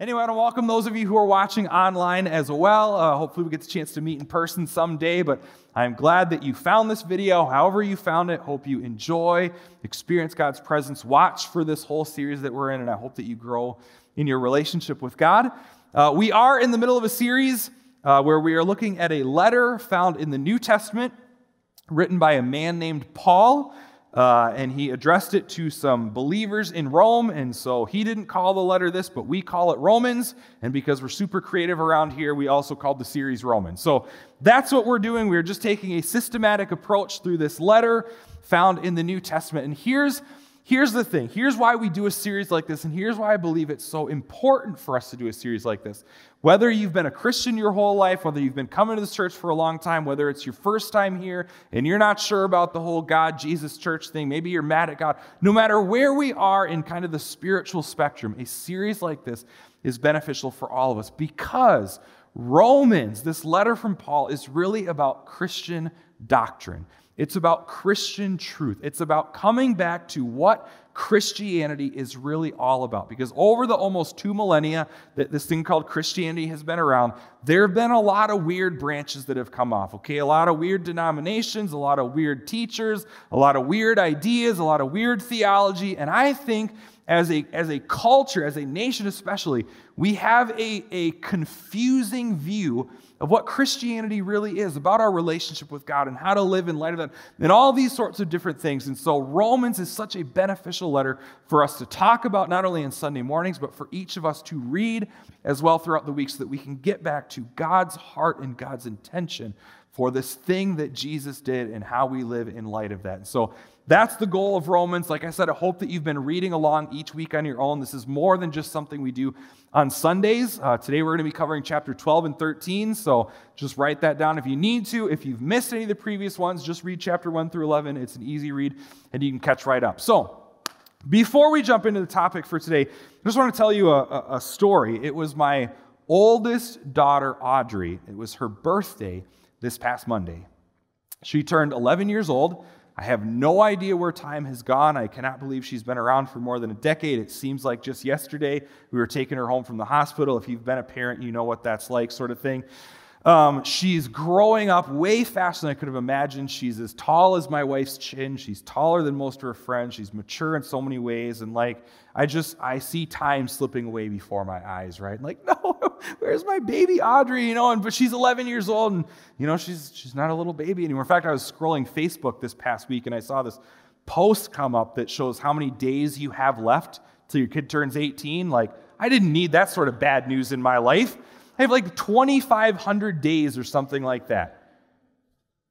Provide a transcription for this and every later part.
Anyway, I want to welcome those of you who are watching online as well. Uh, hopefully, we get the chance to meet in person someday, but I'm glad that you found this video. However, you found it, hope you enjoy, experience God's presence, watch for this whole series that we're in, and I hope that you grow in your relationship with God. Uh, we are in the middle of a series uh, where we are looking at a letter found in the New Testament written by a man named Paul. Uh, and he addressed it to some believers in Rome. And so he didn't call the letter this, but we call it Romans. And because we're super creative around here, we also called the series Romans. So that's what we're doing. We're just taking a systematic approach through this letter found in the New Testament. And here's Here's the thing. Here's why we do a series like this, and here's why I believe it's so important for us to do a series like this. Whether you've been a Christian your whole life, whether you've been coming to this church for a long time, whether it's your first time here and you're not sure about the whole God, Jesus church thing, maybe you're mad at God, no matter where we are in kind of the spiritual spectrum, a series like this is beneficial for all of us because Romans, this letter from Paul, is really about Christian doctrine. It's about Christian truth. It's about coming back to what Christianity is really all about. Because over the almost two millennia that this thing called Christianity has been around, there have been a lot of weird branches that have come off, okay? A lot of weird denominations, a lot of weird teachers, a lot of weird ideas, a lot of weird theology. And I think as a, as a culture, as a nation especially, we have a, a confusing view of what Christianity really is, about our relationship with God and how to live in light of that, and all these sorts of different things. And so, Romans is such a beneficial letter for us to talk about, not only on Sunday mornings, but for each of us to read as well throughout the week so that we can get back to God's heart and God's intention for this thing that Jesus did and how we live in light of that. And so, that's the goal of Romans. Like I said, I hope that you've been reading along each week on your own. This is more than just something we do on Sundays. Uh, today we're going to be covering chapter 12 and 13, so just write that down if you need to. If you've missed any of the previous ones, just read chapter 1 through 11. It's an easy read, and you can catch right up. So, before we jump into the topic for today, I just want to tell you a, a, a story. It was my oldest daughter, Audrey. It was her birthday this past Monday. She turned 11 years old. I have no idea where time has gone. I cannot believe she's been around for more than a decade. It seems like just yesterday we were taking her home from the hospital. If you've been a parent, you know what that's like, sort of thing. Um, she's growing up way faster than I could have imagined. She's as tall as my wife's chin. She's taller than most of her friends. She's mature in so many ways. And like, I just, I see time slipping away before my eyes, right? Like, no, where's my baby Audrey? You know, and but she's 11 years old, and you know, she's she's not a little baby anymore. In fact, I was scrolling Facebook this past week, and I saw this post come up that shows how many days you have left till your kid turns 18. Like, I didn't need that sort of bad news in my life. I have like 2,500 days or something like that.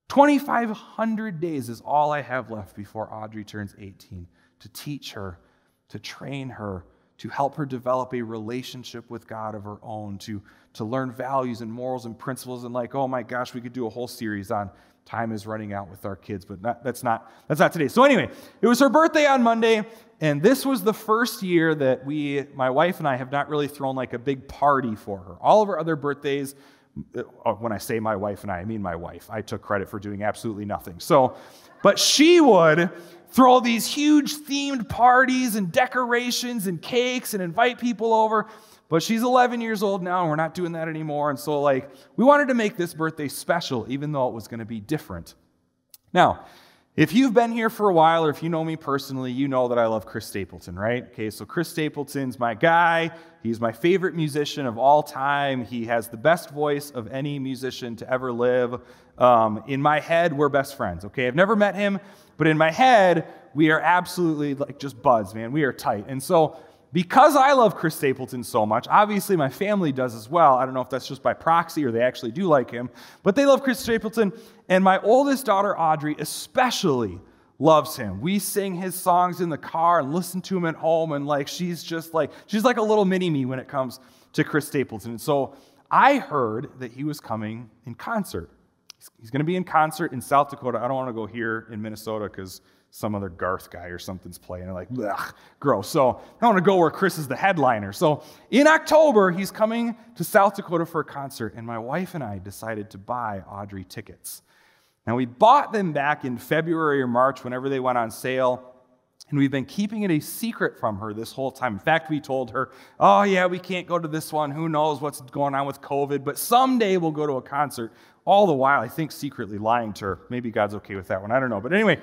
2,500 days is all I have left before Audrey turns 18 to teach her, to train her, to help her develop a relationship with God of her own, to, to learn values and morals and principles. And like, oh my gosh, we could do a whole series on time is running out with our kids, but not, that's not that's not today. So anyway, it was her birthday on Monday, and this was the first year that we, my wife and I, have not really thrown like a big party for her. All of our other birthdays, uh, when I say my wife and I, I mean my wife. I took credit for doing absolutely nothing. So, but she would throw these huge themed parties and decorations and cakes and invite people over. But she's 11 years old now, and we're not doing that anymore. And so, like, we wanted to make this birthday special, even though it was going to be different. Now, if you've been here for a while, or if you know me personally, you know that I love Chris Stapleton, right? Okay, so Chris Stapleton's my guy. He's my favorite musician of all time. He has the best voice of any musician to ever live. Um, in my head, we're best friends, okay? I've never met him, but in my head, we are absolutely like just buds, man. We are tight. And so because I love Chris Stapleton so much, obviously my family does as well. I don't know if that's just by proxy or they actually do like him, but they love Chris Stapleton. And my oldest daughter, Audrey, especially loves him. We sing his songs in the car and listen to him at home. And like, she's just like, she's like a little mini me when it comes to Chris Stapleton. And so I heard that he was coming in concert. He's going to be in concert in South Dakota. I don't want to go here in Minnesota because some other Garth guy or something's playing. Like, ugh, gross. So I want to go where Chris is the headliner. So in October, he's coming to South Dakota for a concert, and my wife and I decided to buy Audrey tickets. Now we bought them back in February or March, whenever they went on sale. And we've been keeping it a secret from her this whole time. In fact, we told her, oh, yeah, we can't go to this one. Who knows what's going on with COVID, but someday we'll go to a concert. All the while, I think secretly lying to her. Maybe God's okay with that one. I don't know. But anyway,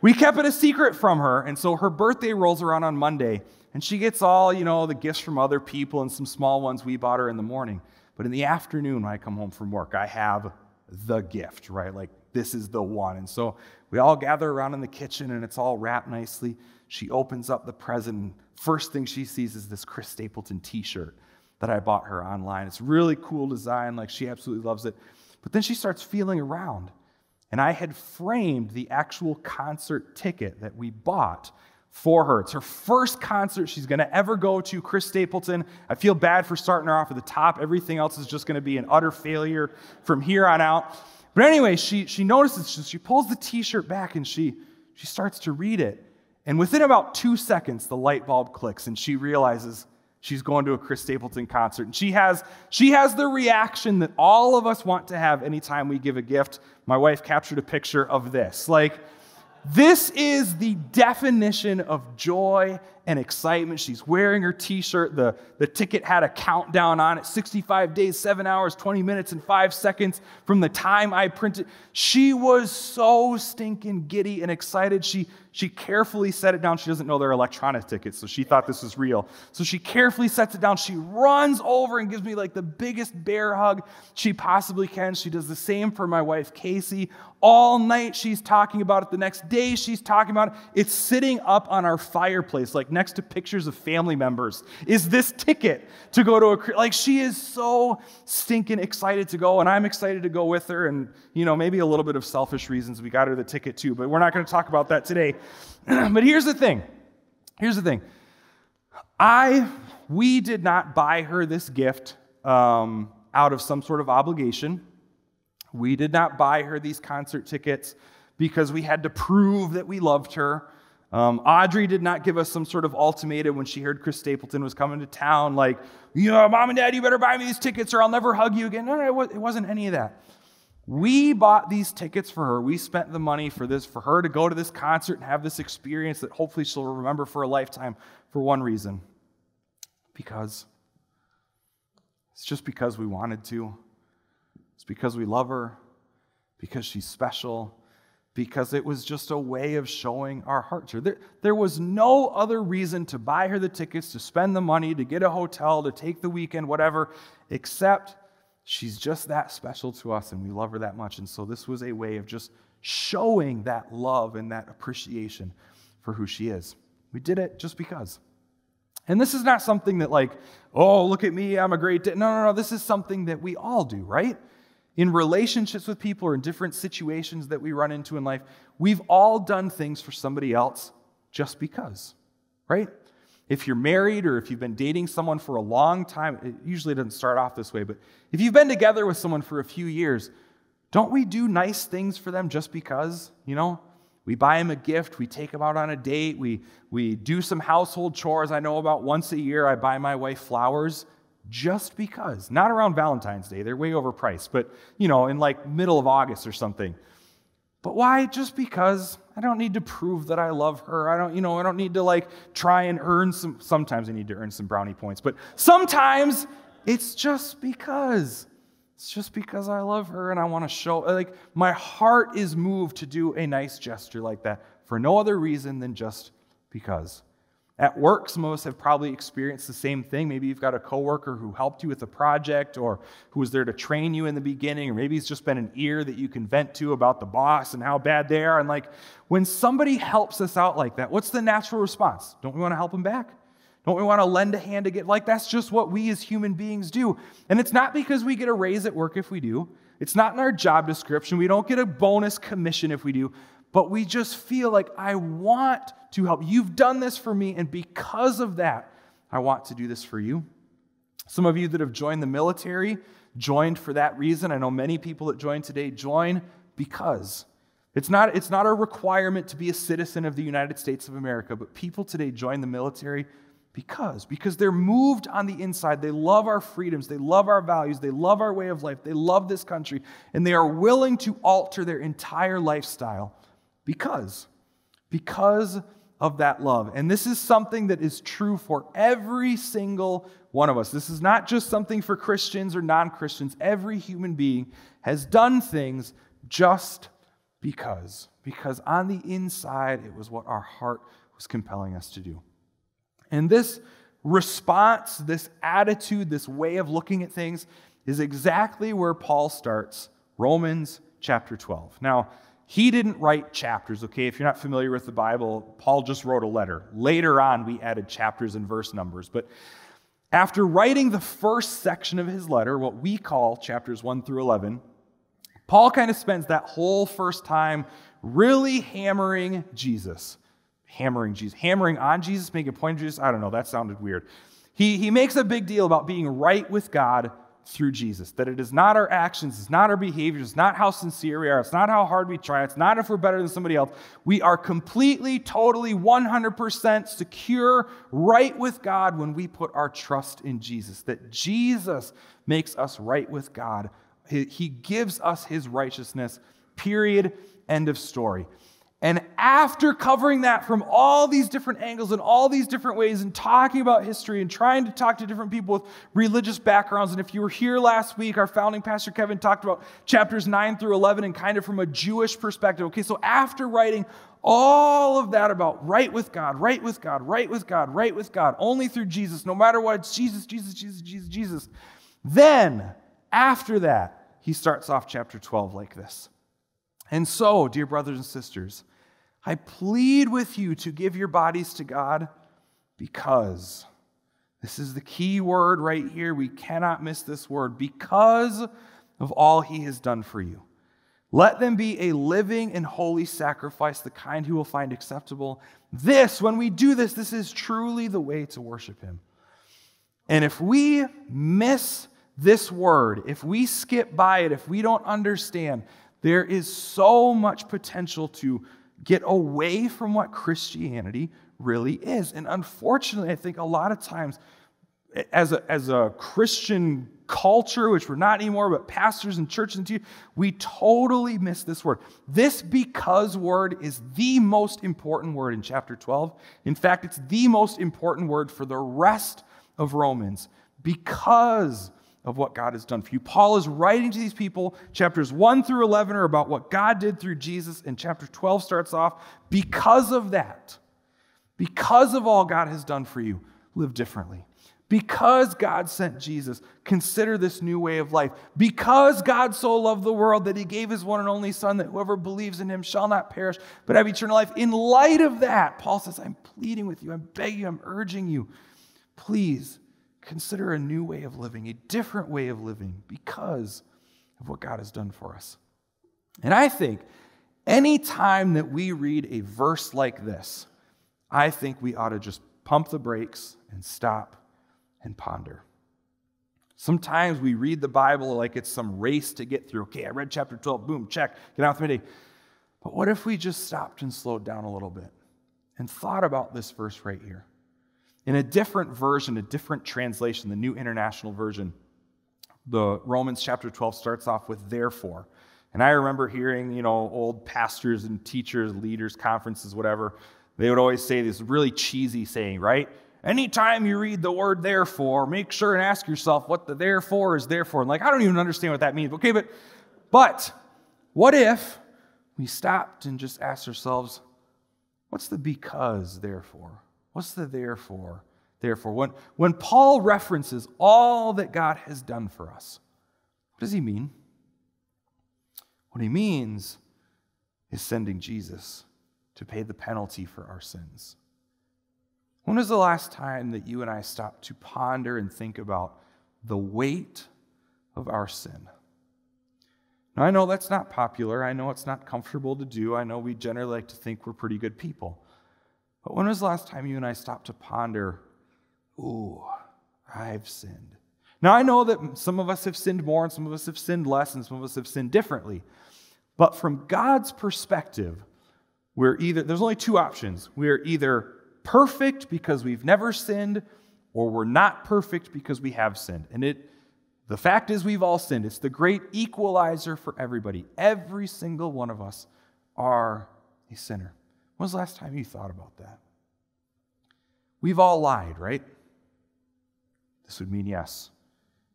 we kept it a secret from her. And so her birthday rolls around on Monday, and she gets all, you know, the gifts from other people and some small ones we bought her in the morning. But in the afternoon, when I come home from work, I have the gift, right? Like, this is the one. And so we all gather around in the kitchen and it's all wrapped nicely. She opens up the present. First thing she sees is this Chris Stapleton t shirt that I bought her online. It's really cool design, like she absolutely loves it. But then she starts feeling around. And I had framed the actual concert ticket that we bought for her. It's her first concert she's going to ever go to, Chris Stapleton. I feel bad for starting her off at the top. Everything else is just going to be an utter failure from here on out. But anyway, she, she notices, she, she pulls the t shirt back and she, she starts to read it. And within about two seconds, the light bulb clicks and she realizes she's going to a Chris Stapleton concert. And she has, she has the reaction that all of us want to have anytime we give a gift. My wife captured a picture of this. Like, this is the definition of joy and excitement. She's wearing her t shirt. The, the ticket had a countdown on it 65 days, 7 hours, 20 minutes, and 5 seconds from the time I printed. She was so stinking giddy and excited. She, she carefully set it down. She doesn't know they're electronic tickets, so she thought this was real. So she carefully sets it down. She runs over and gives me like the biggest bear hug she possibly can. She does the same for my wife, Casey. All night she's talking about it. The next day she's talking about it. It's sitting up on our fireplace, like next to pictures of family members, is this ticket to go to a, like she is so stinking excited to go, and I'm excited to go with her, and, you know, maybe a little bit of selfish reasons we got her the ticket too, but we're not going to talk about that today. but here's the thing. Here's the thing. I, we did not buy her this gift um, out of some sort of obligation. We did not buy her these concert tickets because we had to prove that we loved her. Um, Audrey did not give us some sort of ultimatum when she heard Chris Stapleton was coming to town, like, you know, mom and dad, you better buy me these tickets or I'll never hug you again. No, no, it wasn't any of that. We bought these tickets for her. We spent the money for this, for her to go to this concert and have this experience that hopefully she'll remember for a lifetime for one reason. Because it's just because we wanted to. It's because we love her, because she's special, because it was just a way of showing our heart. There, there was no other reason to buy her the tickets, to spend the money, to get a hotel, to take the weekend, whatever, except she's just that special to us and we love her that much. And so this was a way of just showing that love and that appreciation for who she is. We did it just because. And this is not something that, like, oh, look at me, I'm a great. No, no, no. This is something that we all do, right? In relationships with people or in different situations that we run into in life, we've all done things for somebody else just because, right? If you're married or if you've been dating someone for a long time, it usually doesn't start off this way, but if you've been together with someone for a few years, don't we do nice things for them just because? You know, we buy them a gift, we take them out on a date, we, we do some household chores. I know about once a year, I buy my wife flowers just because. Not around Valentine's Day, they're way overpriced, but you know, in like middle of August or something. But why? Just because I don't need to prove that I love her. I don't, you know, I don't need to like try and earn some sometimes I need to earn some brownie points, but sometimes it's just because. It's just because I love her and I want to show like my heart is moved to do a nice gesture like that for no other reason than just because. At work, some of us have probably experienced the same thing. Maybe you've got a coworker who helped you with a project or who was there to train you in the beginning, or maybe it's just been an ear that you can vent to about the boss and how bad they are. And like when somebody helps us out like that, what's the natural response? Don't we want to help them back? Don't we want to lend a hand to get like that's just what we as human beings do. And it's not because we get a raise at work if we do. It's not in our job description. We don't get a bonus commission if we do but we just feel like I want to help. You've done this for me, and because of that, I want to do this for you. Some of you that have joined the military joined for that reason. I know many people that join today join because. It's not, it's not a requirement to be a citizen of the United States of America, but people today join the military because. Because they're moved on the inside. They love our freedoms. They love our values. They love our way of life. They love this country. And they are willing to alter their entire lifestyle because. Because of that love. And this is something that is true for every single one of us. This is not just something for Christians or non Christians. Every human being has done things just because. Because on the inside, it was what our heart was compelling us to do. And this response, this attitude, this way of looking at things is exactly where Paul starts Romans chapter 12. Now, he didn't write chapters, okay? If you're not familiar with the Bible, Paul just wrote a letter. Later on, we added chapters and verse numbers. But after writing the first section of his letter, what we call chapters 1 through 11, Paul kind of spends that whole first time really hammering Jesus. Hammering Jesus. Hammering on Jesus, making a point of Jesus. I don't know, that sounded weird. He, he makes a big deal about being right with God through Jesus. That it is not our actions, it's not our behaviors, it's not how sincere we are, it's not how hard we try, it's not if we're better than somebody else. We are completely, totally, 100% secure, right with God when we put our trust in Jesus. That Jesus makes us right with God. He gives us his righteousness, period, end of story. And after covering that from all these different angles and all these different ways and talking about history and trying to talk to different people with religious backgrounds, and if you were here last week, our founding pastor Kevin talked about chapters 9 through 11 and kind of from a Jewish perspective. Okay, so after writing all of that about right with God, right with God, right with God, right with God, only through Jesus, no matter what, it's Jesus, Jesus, Jesus, Jesus, Jesus. Then, after that, he starts off chapter 12 like this. And so, dear brothers and sisters, I plead with you to give your bodies to God because this is the key word right here. We cannot miss this word because of all he has done for you. Let them be a living and holy sacrifice, the kind he will find acceptable. This, when we do this, this is truly the way to worship him. And if we miss this word, if we skip by it, if we don't understand, there is so much potential to get away from what Christianity really is. And unfortunately, I think a lot of times, as a, as a Christian culture, which we're not anymore, but pastors and churches and teachers, we totally miss this word. This because word is the most important word in chapter 12. In fact, it's the most important word for the rest of Romans because of what God has done for you. Paul is writing to these people. Chapters 1 through 11 are about what God did through Jesus, and chapter 12 starts off because of that. Because of all God has done for you, live differently. Because God sent Jesus, consider this new way of life. Because God so loved the world that he gave his one and only Son, that whoever believes in him shall not perish, but have eternal life. In light of that, Paul says, I'm pleading with you, I'm begging you, I'm urging you, please consider a new way of living, a different way of living because of what God has done for us. And I think any time that we read a verse like this, I think we ought to just pump the brakes and stop and ponder. Sometimes we read the Bible like it's some race to get through. Okay, I read chapter 12, boom, check, get out with my day. But what if we just stopped and slowed down a little bit and thought about this verse right here? In a different version, a different translation, the New International Version, the Romans chapter 12 starts off with therefore. And I remember hearing, you know, old pastors and teachers, leaders, conferences, whatever, they would always say this really cheesy saying, right? Anytime you read the word therefore, make sure and ask yourself what the therefore is there for. And like, I don't even understand what that means. Okay, but but what if we stopped and just asked ourselves, what's the because therefore? What's the therefore? Therefore, when, when Paul references all that God has done for us, what does he mean? What he means is sending Jesus to pay the penalty for our sins. When was the last time that you and I stopped to ponder and think about the weight of our sin? Now, I know that's not popular. I know it's not comfortable to do. I know we generally like to think we're pretty good people. But when was the last time you and I stopped to ponder, ooh, I've sinned? Now, I know that some of us have sinned more and some of us have sinned less and some of us have sinned differently. But from God's perspective, we're either, there's only two options. We're either perfect because we've never sinned, or we're not perfect because we have sinned. And it, the fact is, we've all sinned. It's the great equalizer for everybody. Every single one of us are a sinner. When was the last time you thought about that? We've all lied, right? This would mean yes.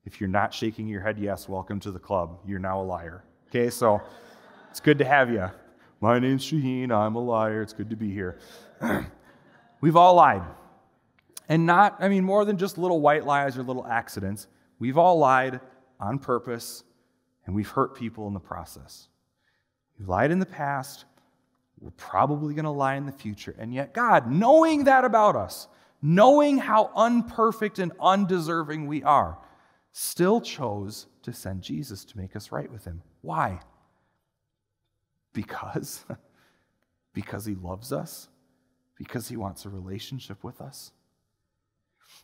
If you're not shaking your head yes, welcome to the club. You're now a liar. Okay, so it's good to have you. My name's Shaheen. I'm a liar. It's good to be here. We've all lied. And not, I mean, more than just little white lies or little accidents. We've all lied on purpose, and we've hurt people in the process. We've lied in the past. We're probably going to lie in the future. And yet, God, knowing that about us, knowing how unperfect and undeserving we are, still chose to send Jesus to make us right with Him. Why? Because, because He loves us, because He wants a relationship with us.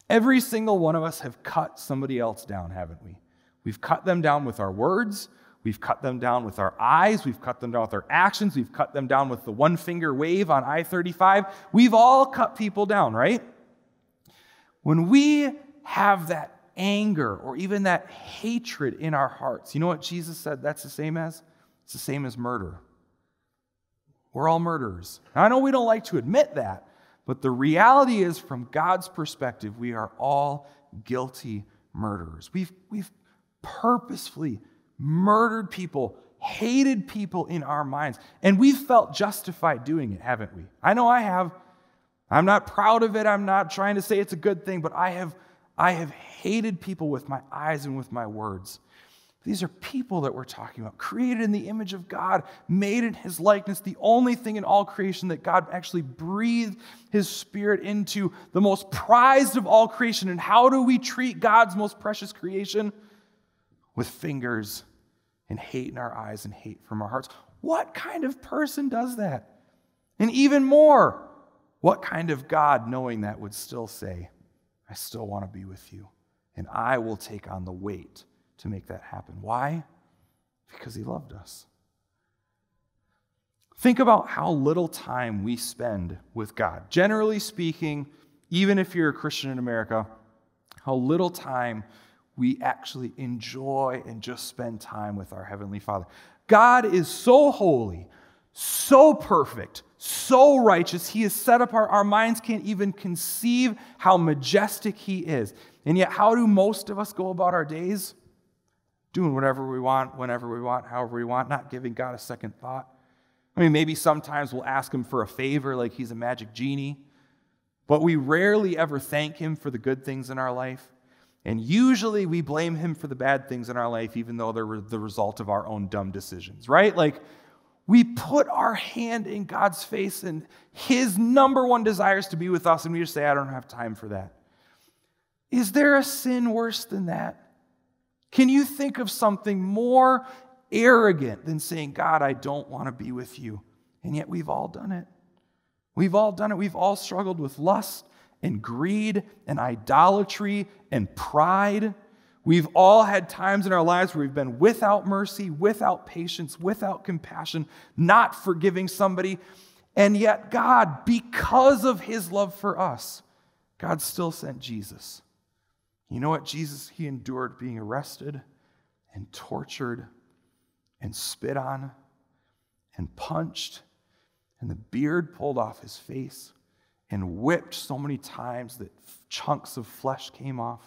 Every single one of us have cut somebody else down, haven't we? We've cut them down with our words. We've cut them down with our eyes. We've cut them down with our actions. We've cut them down with the one finger wave on I 35. We've all cut people down, right? When we have that anger or even that hatred in our hearts, you know what Jesus said that's the same as? It's the same as murder. We're all murderers. Now, I know we don't like to admit that, but the reality is, from God's perspective, we are all guilty murderers. We've, we've purposefully murdered people, hated people in our minds, and we've felt justified doing it, haven't we? I know I have. I'm not proud of it. I'm not trying to say it's a good thing, but I have, I have hated people with my eyes and with my words. These are people that we're talking about, created in the image of God, made in his likeness, the only thing in all creation that God actually breathed his spirit into, the most prized of all creation. And how do we treat God's most precious creation? With fingers and hate in our eyes and hate from our hearts. What kind of person does that? And even more, what kind of God, knowing that, would still say, I still want to be with you, and I will take on the weight to make that happen? Why? Because he loved us. Think about how little time we spend with God. Generally speaking, even if you're a Christian in America, how little time we actually enjoy and just spend time with our Heavenly Father. God is so holy, so perfect, so righteous. He is set apart. Our minds can't even conceive how majestic He is. And yet, how do most of us go about our days? Doing whatever we want, whenever we want, however we want, not giving God a second thought. I mean, maybe sometimes we'll ask Him for a favor like He's a magic genie, but we rarely ever thank Him for the good things in our life. And usually we blame Him for the bad things in our life, even though they're the result of our own dumb decisions, right? Like, we put our hand in God's face, and His number one desire is to be with us, and we just say, I don't have time for that. Is there a sin worse than that? Can you think of something more arrogant than saying, God, I don't want to be with you? And yet we've all done it. We've all done it. We've all struggled with lust and greed and idolatry and pride. We've all had times in our lives where we've been without mercy, without patience, without compassion, not forgiving somebody. And yet, God, because of his love for us, God still sent Jesus. You know what? Jesus, he endured being arrested and tortured and spit on and punched and the beard pulled off his face and whipped so many times that chunks of flesh came off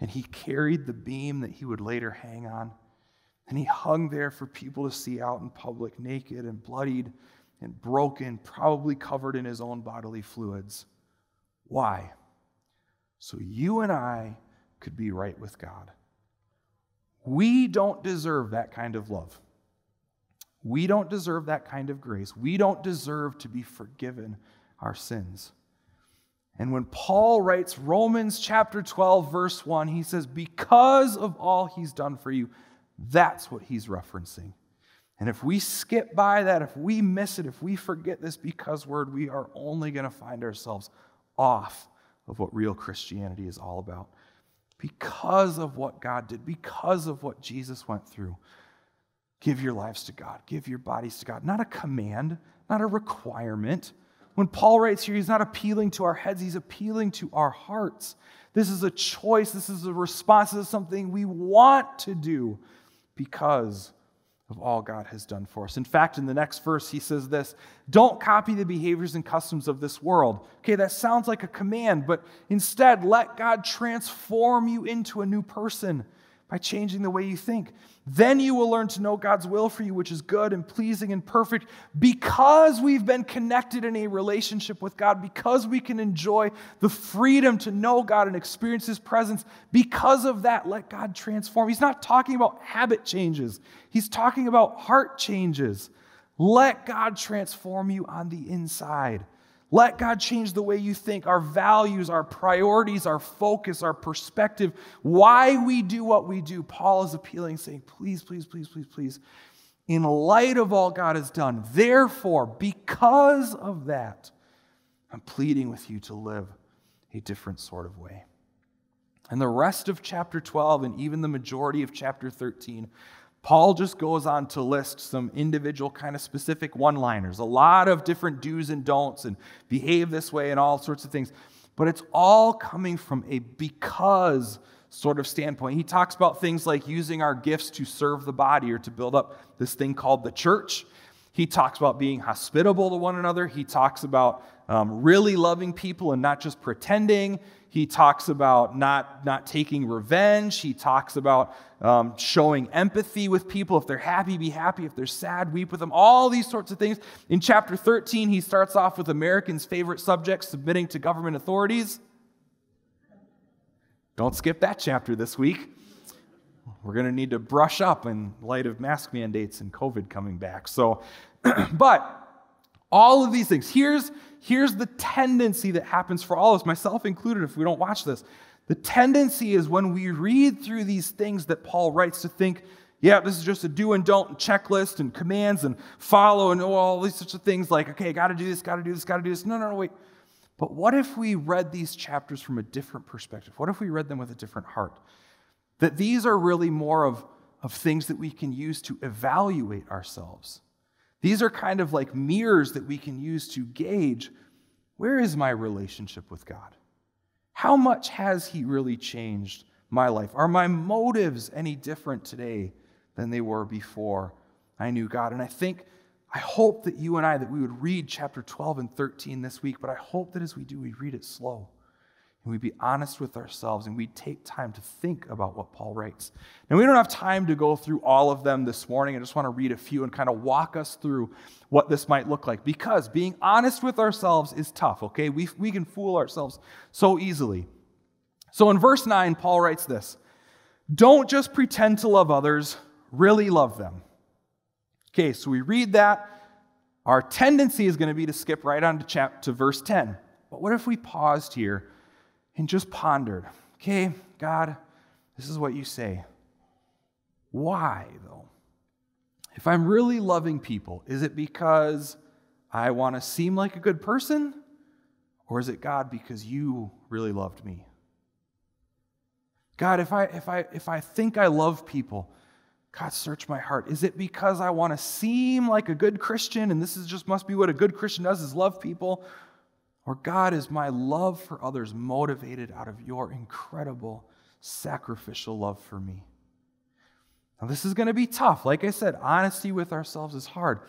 and he carried the beam that he would later hang on. And he hung there for people to see out in public, naked and bloodied and broken, probably covered in his own bodily fluids. Why? So you and I could be right with God. We don't deserve that kind of love. We don't deserve that kind of grace. We don't deserve to be forgiven our sins. And when Paul writes Romans chapter 12, verse 1, he says, Because of all he's done for you, that's what he's referencing. And if we skip by that, if we miss it, if we forget this because word, we are only going to find ourselves off of what real Christianity is all about. Because of what God did, because of what Jesus went through, give your lives to God, give your bodies to God. Not a command, not a requirement, when Paul writes here, he's not appealing to our heads, he's appealing to our hearts. This is a choice, this is a response, this is something we want to do because of all God has done for us. In fact, in the next verse, he says this Don't copy the behaviors and customs of this world. Okay, that sounds like a command, but instead, let God transform you into a new person by changing the way you think. Then you will learn to know God's will for you, which is good and pleasing and perfect, because we've been connected in a relationship with God, because we can enjoy the freedom to know God and experience His presence. Because of that, let God transform. He's not talking about habit changes, He's talking about heart changes. Let God transform you on the inside. Let God change the way you think, our values, our priorities, our focus, our perspective, why we do what we do. Paul is appealing, saying, please, please, please, please, please, in light of all God has done, therefore, because of that, I'm pleading with you to live a different sort of way. And the rest of chapter 12 and even the majority of chapter 13 Paul just goes on to list some individual kind of specific one liners, a lot of different do's and don'ts, and behave this way and all sorts of things. But it's all coming from a because sort of standpoint. He talks about things like using our gifts to serve the body or to build up this thing called the church. He talks about being hospitable to one another. He talks about um, really loving people and not just pretending. He talks about not, not taking revenge. He talks about um, showing empathy with people. If they're happy, be happy. If they're sad, weep with them. All these sorts of things. In chapter 13, he starts off with Americans' favorite subject, submitting to government authorities. Don't skip that chapter this week. We're going to need to brush up in light of mask mandates and COVID coming back. So, but all of these things. Here's, here's the tendency that happens for all of us, myself included, if we don't watch this. The tendency is when we read through these things that Paul writes to think, yeah, this is just a do and don't checklist and commands and follow and oh, all these sorts of things like, okay, got to do this, got to do this, got to do this. No, no, no, wait. But what if we read these chapters from a different perspective? What if we read them with a different heart? That these are really more of, of things that we can use to evaluate ourselves these are kind of like mirrors that we can use to gauge where is my relationship with God? How much has He really changed my life? Are my motives any different today than they were before I knew God? And I think, I hope that you and I, that we would read chapter 12 and 13 this week, but I hope that as we do, we read it slow and we be honest with ourselves and we take time to think about what Paul writes. Now, we don't have time to go through all of them this morning. I just want to read a few and kind of walk us through what this might look like because being honest with ourselves is tough, okay? We, we can fool ourselves so easily. So in verse 9, Paul writes this Don't just pretend to love others, really love them. Okay, so we read that. Our tendency is going to be to skip right on to, chap- to verse 10. But what if we paused here? And just pondered, okay, God, this is what you say. Why, though? If I'm really loving people, is it because I want to seem like a good person? Or is it God because you really loved me? God, if I if I if I think I love people, God, search my heart. Is it because I want to seem like a good Christian and this is just must be what a good Christian does is love people? Or, God, is my love for others motivated out of your incredible sacrificial love for me? Now, this is going to be tough. Like I said, honesty with ourselves is hard.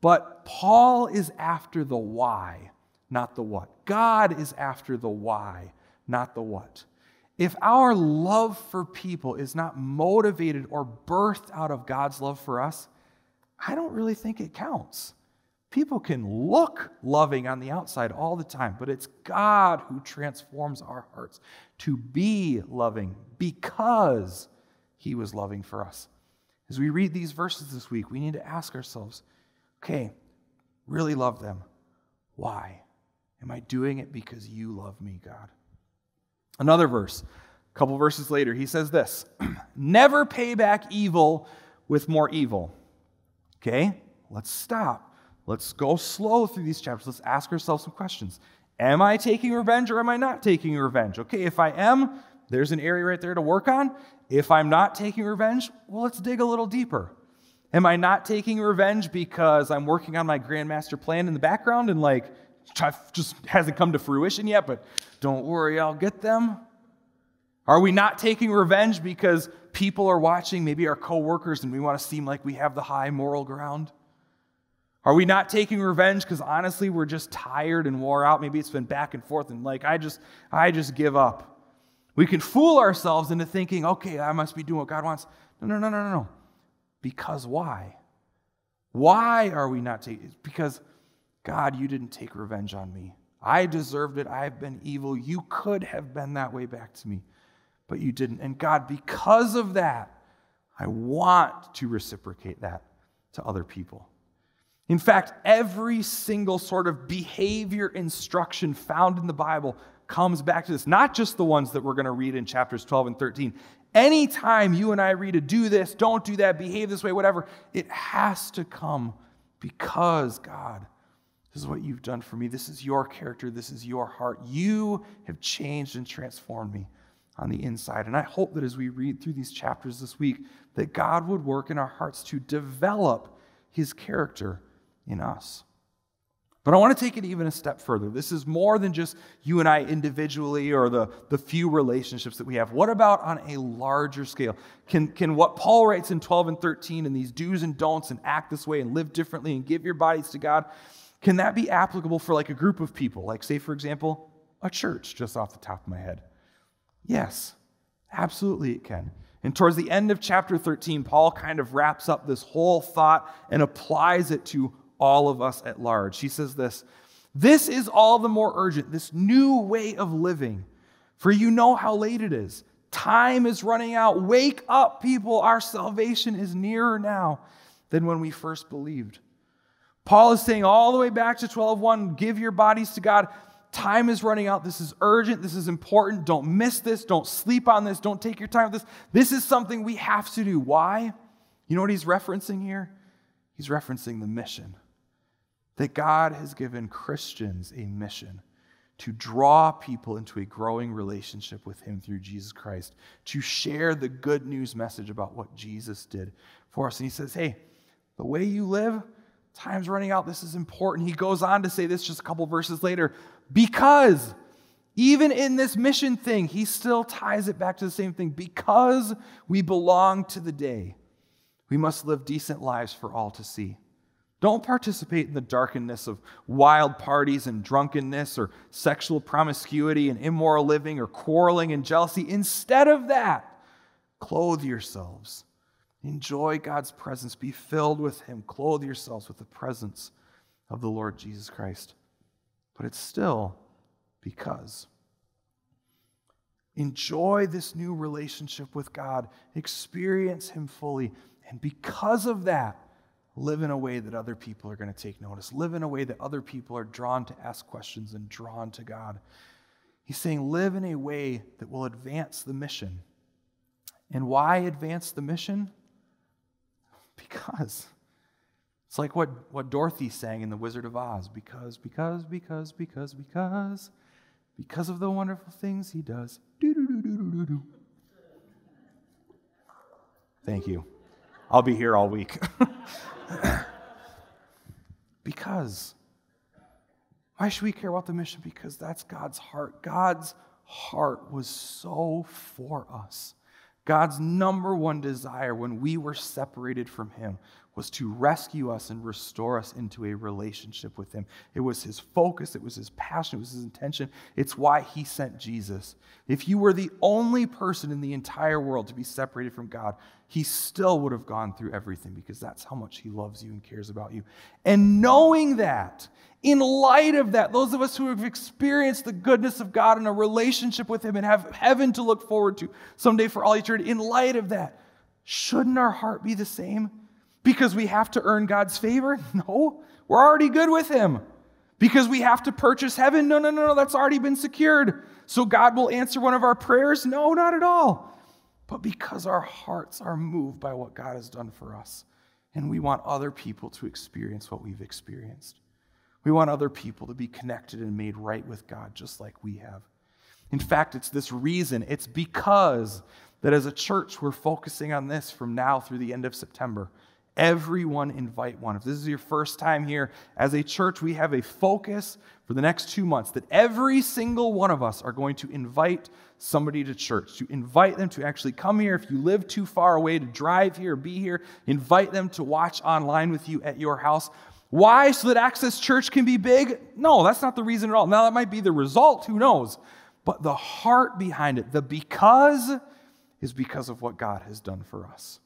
But Paul is after the why, not the what. God is after the why, not the what. If our love for people is not motivated or birthed out of God's love for us, I don't really think it counts. People can look loving on the outside all the time, but it's God who transforms our hearts to be loving because He was loving for us. As we read these verses this week, we need to ask ourselves okay, really love them. Why? Am I doing it because you love me, God? Another verse, a couple verses later, he says this Never pay back evil with more evil. Okay, let's stop. Let's go slow through these chapters. Let's ask ourselves some questions. Am I taking revenge or am I not taking revenge? Okay, if I am, there's an area right there to work on. If I'm not taking revenge, well, let's dig a little deeper. Am I not taking revenge because I'm working on my grandmaster plan in the background and like just hasn't come to fruition yet, but don't worry, I'll get them? Are we not taking revenge because people are watching, maybe our coworkers, and we want to seem like we have the high moral ground? Are we not taking revenge because honestly we're just tired and wore out? Maybe it's been back and forth and like I just I just give up. We can fool ourselves into thinking, okay, I must be doing what God wants. No, no, no, no, no, no. Because why? Why are we not taking because God, you didn't take revenge on me. I deserved it. I've been evil. You could have been that way back to me, but you didn't. And God, because of that, I want to reciprocate that to other people. In fact, every single sort of behavior instruction found in the Bible comes back to this, not just the ones that we're going to read in chapters 12 and 13. Anytime you and I read a do this, don't do that, behave this way, whatever, it has to come because, God, this is what you've done for me. This is your character. This is your heart. You have changed and transformed me on the inside. And I hope that as we read through these chapters this week, that God would work in our hearts to develop his character in us. But I want to take it even a step further. This is more than just you and I individually or the, the few relationships that we have. What about on a larger scale? Can, can what Paul writes in 12 and 13 and these do's and don'ts and act this way and live differently and give your bodies to God, can that be applicable for like a group of people? Like, say, for example, a church, just off the top of my head. Yes, absolutely it can. And towards the end of chapter 13, Paul kind of wraps up this whole thought and applies it to all of us at large. He says this This is all the more urgent, this new way of living, for you know how late it is. Time is running out. Wake up, people. Our salvation is nearer now than when we first believed. Paul is saying all the way back to 12:1, give your bodies to God. Time is running out. This is urgent. This is important. Don't miss this. Don't sleep on this. Don't take your time with this. This is something we have to do. Why? You know what he's referencing here? He's referencing the mission that God has given Christians a mission to draw people into a growing relationship with Him through Jesus Christ, to share the good news message about what Jesus did for us. And He says, Hey, the way you live, time's running out. This is important. He goes on to say this just a couple verses later because even in this mission thing, he still ties it back to the same thing. Because we belong to the day, we must live decent lives for all to see. Don't participate in the darkness of wild parties and drunkenness or sexual promiscuity and immoral living or quarreling and jealousy. Instead of that, clothe yourselves. Enjoy God's presence. Be filled with Him. Clothe yourselves with the presence of the Lord Jesus Christ. But it's still because. Enjoy this new relationship with God, experience Him fully. And because of that, live in a way that other people are going to take notice, live in a way that other people are drawn to ask questions and drawn to God. He's saying, live in a way that will advance the mission. And why advance the mission? Because. It's like what, what Dorothy sang in The Wizard of Oz because, because, because, because, because, because of the wonderful things he does. Thank you. I'll be here all week. because. Why should we care about the mission? Because that's God's heart. God's heart was so for us. God's number one desire when we were separated from Him was to rescue us and restore us into a relationship with Him. It was His focus, it was His passion, it was His intention. It's why He sent Jesus. If you were the only person in the entire world to be separated from God, He still would have gone through everything because that's how much He loves you and cares about you. And knowing that, in light of that, those of us who have experienced the goodness of God and a relationship with Him and have heaven to look forward to someday for all eternity, in light of that, shouldn't our heart be the same? Because we have to earn God's favor? No, we're already good with Him. Because we have to purchase heaven? No, no, no, no, that's already been secured. So God will answer one of our prayers? No, not at all. But because our hearts are moved by what God has done for us, and we want other people to experience what we've experienced. We want other people to be connected and made right with God just like we have. In fact, it's this reason, it's because that as a church, we're focusing on this from now through the end of September Everyone invite one. If this is your first time here, as a church, we have a focus for the next two months that every single one of us are going to invite somebody to church, to invite them to actually come here. If you live too far away to drive here, be here, invite them to watch online with you at your house. Why? So that Access Church can be big? No, that's not the reason at all. Now, that might be the result, who knows? But the heart behind it, the because, is because of what God has done for us.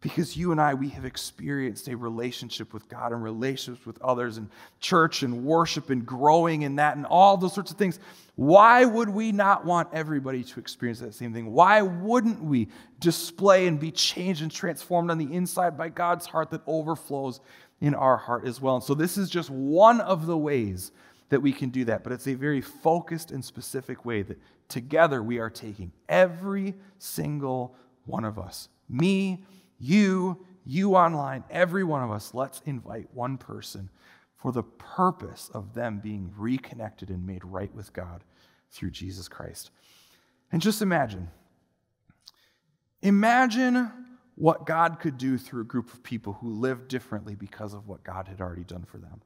Because you and I, we have experienced a relationship with God and relationships with others and church and worship and growing in that and all those sorts of things. Why would we not want everybody to experience that same thing? Why wouldn't we display and be changed and transformed on the inside by God's heart that overflows in our heart as well? And so, this is just one of the ways that we can do that, but it's a very focused and specific way that together we are taking every single one of us, me, you, you online, every one of us, let's invite one person for the purpose of them being reconnected and made right with God through Jesus Christ. And just imagine imagine what God could do through a group of people who lived differently because of what God had already done for them.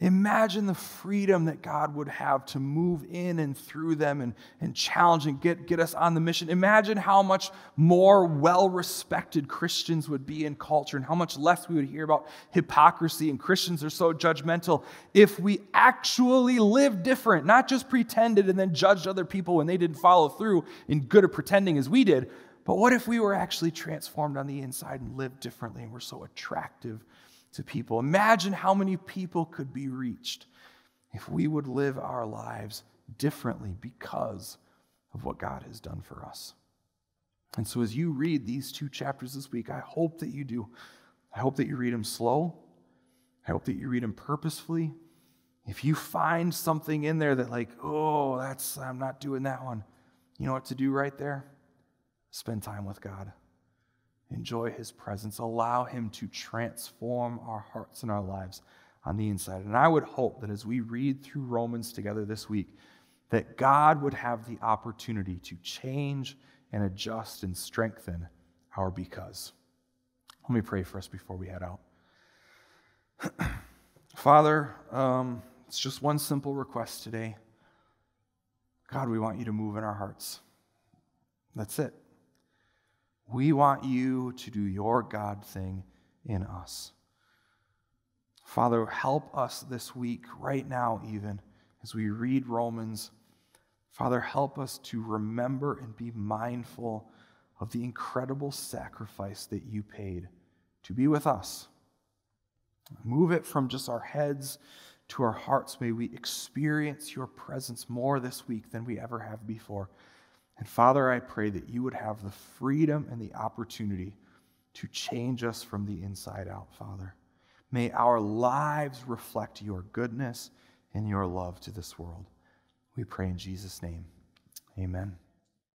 Imagine the freedom that God would have to move in and through them and, and challenge and get, get us on the mission. Imagine how much more well respected Christians would be in culture and how much less we would hear about hypocrisy and Christians are so judgmental if we actually lived different, not just pretended and then judged other people when they didn't follow through in good at pretending as we did. But what if we were actually transformed on the inside and lived differently and were so attractive to people. Imagine how many people could be reached if we would live our lives differently because of what God has done for us. And so, as you read these two chapters this week, I hope that you do. I hope that you read them slow. I hope that you read them purposefully. If you find something in there that, like, oh, that's, I'm not doing that one, you know what to do right there? Spend time with God enjoy his presence, allow him to transform our hearts and our lives on the inside. And I would hope that as we read through Romans together this week, that God would have the opportunity to change and adjust and strengthen our because. Let me pray for us before we head out. Father, um, it's just one simple request today. God, we want you to move in our hearts. That's it. We want you to do your God thing in us. Father, help us this week, right now, even as we read Romans. Father, help us to remember and be mindful of the incredible sacrifice that you paid to be with us. Move it from just our heads to our hearts. May we experience your presence more this week than we ever have before. And Father, I pray that you would have the freedom and the opportunity to change us from the inside out, Father. May our lives reflect your goodness and your love to this world. We pray in Jesus' name. Amen.